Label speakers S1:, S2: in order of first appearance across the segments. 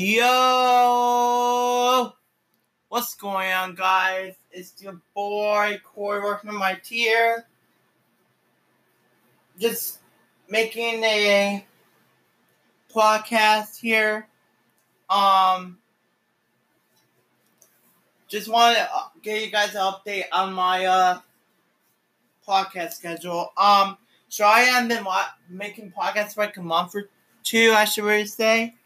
S1: Yo! What's going on, guys? It's your boy Corey working on my tier. Just making a podcast here. Um, just want to give you guys an update on my uh podcast schedule. Um, so I have been making podcasts for like a month or two, I should really say.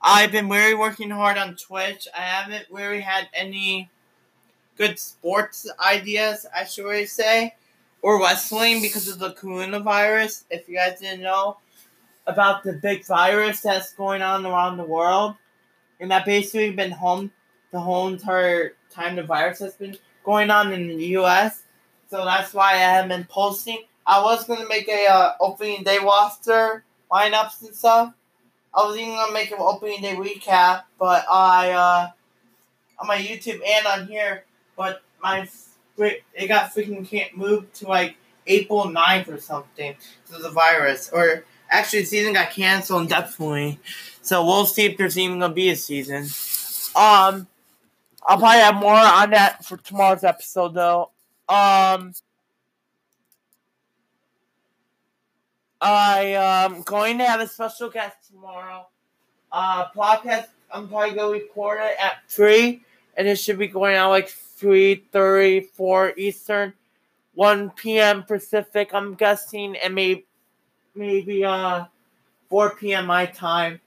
S1: I've been really working hard on Twitch. I haven't really had any good sports ideas, I should really say, or wrestling because of the coronavirus. If you guys didn't know about the big virus that's going on around the world, and that basically been home the whole entire time the virus has been going on in the U.S. So that's why I haven't been posting. I was gonna make a uh, opening day roster lineups and stuff. I was even gonna make an opening day recap, but I uh on my YouTube and on here, but my it got freaking can't move to like April 9th or something because of the virus. Or actually, the season got canceled indefinitely. So we'll see if there's even gonna be a season. Um, I'll probably have more on that for tomorrow's episode though. Um. I am going to have a special guest tomorrow. Uh, podcast. I'm probably gonna record it at three, and it should be going out like three thirty four Eastern, one p.m. Pacific. I'm guessing, and maybe maybe uh four p.m. my time.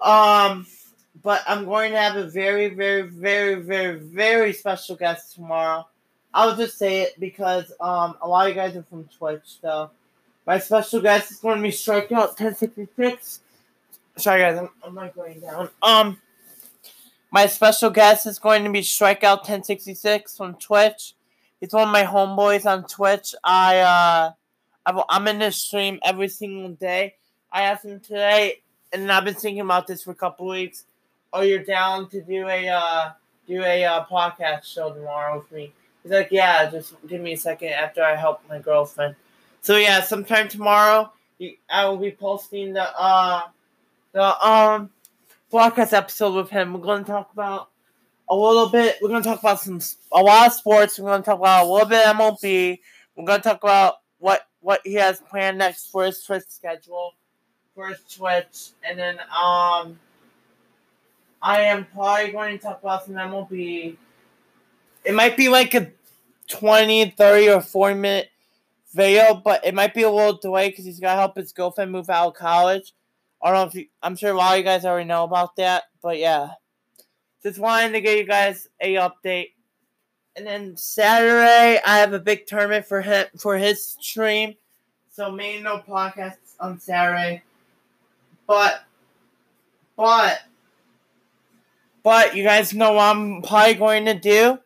S1: Um, but I'm going to have a very, very, very, very, very special guest tomorrow. I'll just say it because um a lot of you guys are from Twitch, so my special guest is going to be Strikeout 1066. Sorry guys, I'm, I'm not going down. Um my special guest is going to be Strikeout 1066 from Twitch. He's one of my homeboys on Twitch. I uh i I'm in this stream every single day. I asked him today, and I've been thinking about this for a couple weeks. Oh, you're down to do a uh, do a uh, podcast show tomorrow with me? He's like, yeah, just give me a second after I help my girlfriend. So yeah, sometime tomorrow, I will be posting the uh the um podcast episode with him. We're going to talk about a little bit. We're going to talk about some a lot of sports. We're going to talk about a little bit of MLB. We're going to talk about what what he has planned next for his Twitch schedule, for his Twitch, and then um. I am probably going to talk about some MLB. It might be like a 20, 30, or 40 minute video, but it might be a little delayed because he's got to help his girlfriend move out of college. I don't know if you, I'm sure a lot of you guys already know about that, but yeah. Just wanted to give you guys a update. And then Saturday, I have a big tournament for him for his stream, so maybe no podcasts on Saturday. But, but, but you guys know what I'm probably going to do.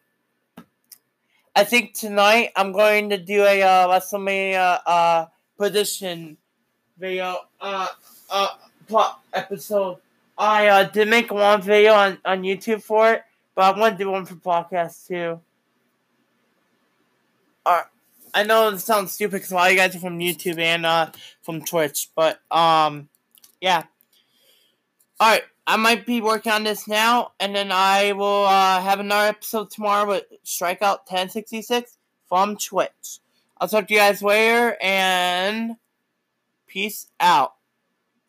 S1: I think tonight I'm going to do a uh, WrestleMania uh, prediction video uh, uh, plot episode. I uh, did make one video on, on YouTube for it, but I want to do one for podcast too. Uh, I know it sounds stupid because a lot of you guys are from YouTube and uh, from Twitch, but um, yeah. All right. I might be working on this now, and then I will uh, have another episode tomorrow with Strikeout 1066 from Twitch. I'll talk to you guys later, and peace out.